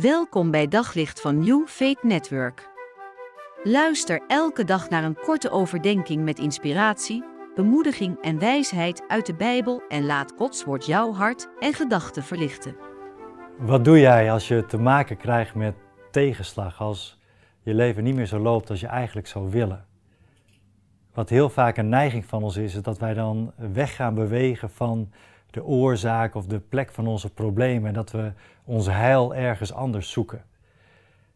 Welkom bij Daglicht van New Faith Network. Luister elke dag naar een korte overdenking met inspiratie, bemoediging en wijsheid uit de Bijbel en laat Gods woord jouw hart en gedachten verlichten. Wat doe jij als je te maken krijgt met tegenslag, als je leven niet meer zo loopt als je eigenlijk zou willen? Wat heel vaak een neiging van ons is, is dat wij dan weg gaan bewegen van de oorzaak of de plek van onze problemen en dat we ons heil ergens anders zoeken.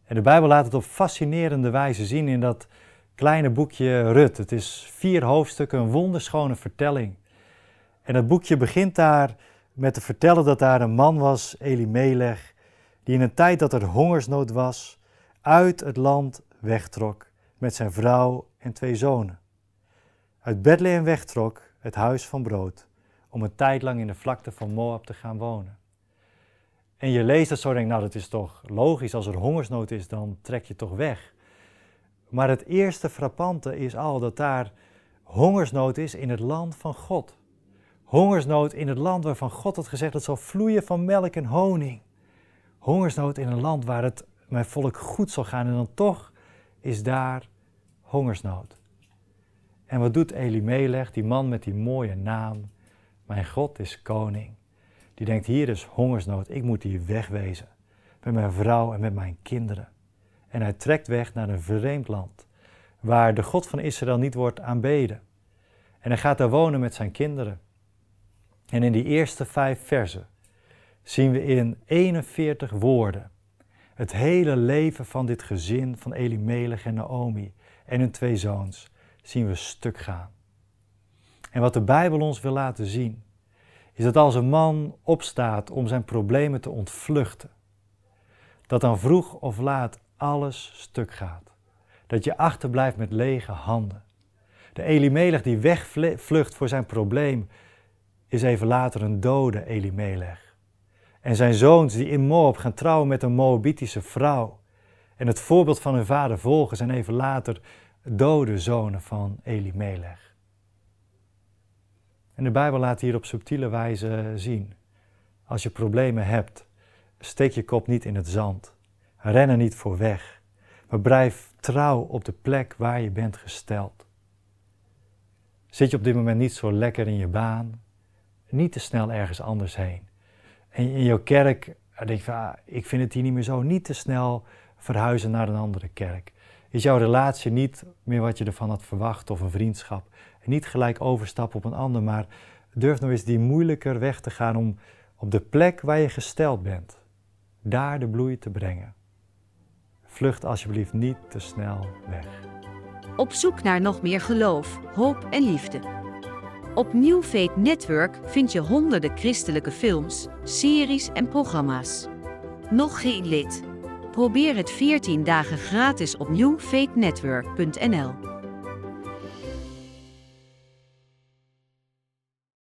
En de Bijbel laat het op fascinerende wijze zien in dat kleine boekje Rut. Het is vier hoofdstukken, een wonderschone vertelling. En dat boekje begint daar met te vertellen dat daar een man was, Elimelech, die in een tijd dat er hongersnood was, uit het land wegtrok met zijn vrouw en twee zonen. Uit Bethlehem wegtrok, het huis van brood, om een tijd lang in de vlakte van Moab te gaan wonen. En je leest dat zo en denkt, nou dat is toch logisch, als er hongersnood is, dan trek je toch weg. Maar het eerste frappante is al dat daar hongersnood is in het land van God. Hongersnood in het land waarvan God had gezegd dat zal vloeien van melk en honing. Hongersnood in een land waar het mijn volk goed zal gaan en dan toch is daar hongersnood. En wat doet Elimelech, die man met die mooie naam? Mijn God is koning. Die denkt, hier is hongersnood, ik moet hier wegwezen. Met mijn vrouw en met mijn kinderen. En hij trekt weg naar een vreemd land, waar de God van Israël niet wordt aanbeden. En hij gaat daar wonen met zijn kinderen. En in die eerste vijf versen zien we in 41 woorden het hele leven van dit gezin van Elimelech en Naomi en hun twee zoons zien we stuk gaan. En wat de Bijbel ons wil laten zien, is dat als een man opstaat om zijn problemen te ontvluchten, dat dan vroeg of laat alles stuk gaat. Dat je achterblijft met lege handen. De Elimelech die wegvlucht voor zijn probleem, is even later een dode Elimelech. En zijn zoons die in Moab gaan trouwen met een Moabitische vrouw en het voorbeeld van hun vader volgen, zijn even later dode zonen van Elimelech. En de Bijbel laat hier op subtiele wijze zien. Als je problemen hebt, steek je kop niet in het zand. Ren er niet voor weg. Maar blijf trouw op de plek waar je bent gesteld. Zit je op dit moment niet zo lekker in je baan? Niet te snel ergens anders heen. En in jouw kerk denk je ah, ik vind het hier niet meer zo. Niet te snel verhuizen naar een andere kerk. Is jouw relatie niet meer wat je ervan had verwacht of een vriendschap? Niet gelijk overstappen op een ander, maar durf nog eens die moeilijker weg te gaan om op de plek waar je gesteld bent, daar de bloei te brengen. Vlucht alsjeblieft niet te snel weg. Op zoek naar nog meer geloof, hoop en liefde. Op New Faith Network vind je honderden christelijke films, series en programma's. Nog geen lid? Probeer het 14 dagen gratis op newfaithnetwork.nl.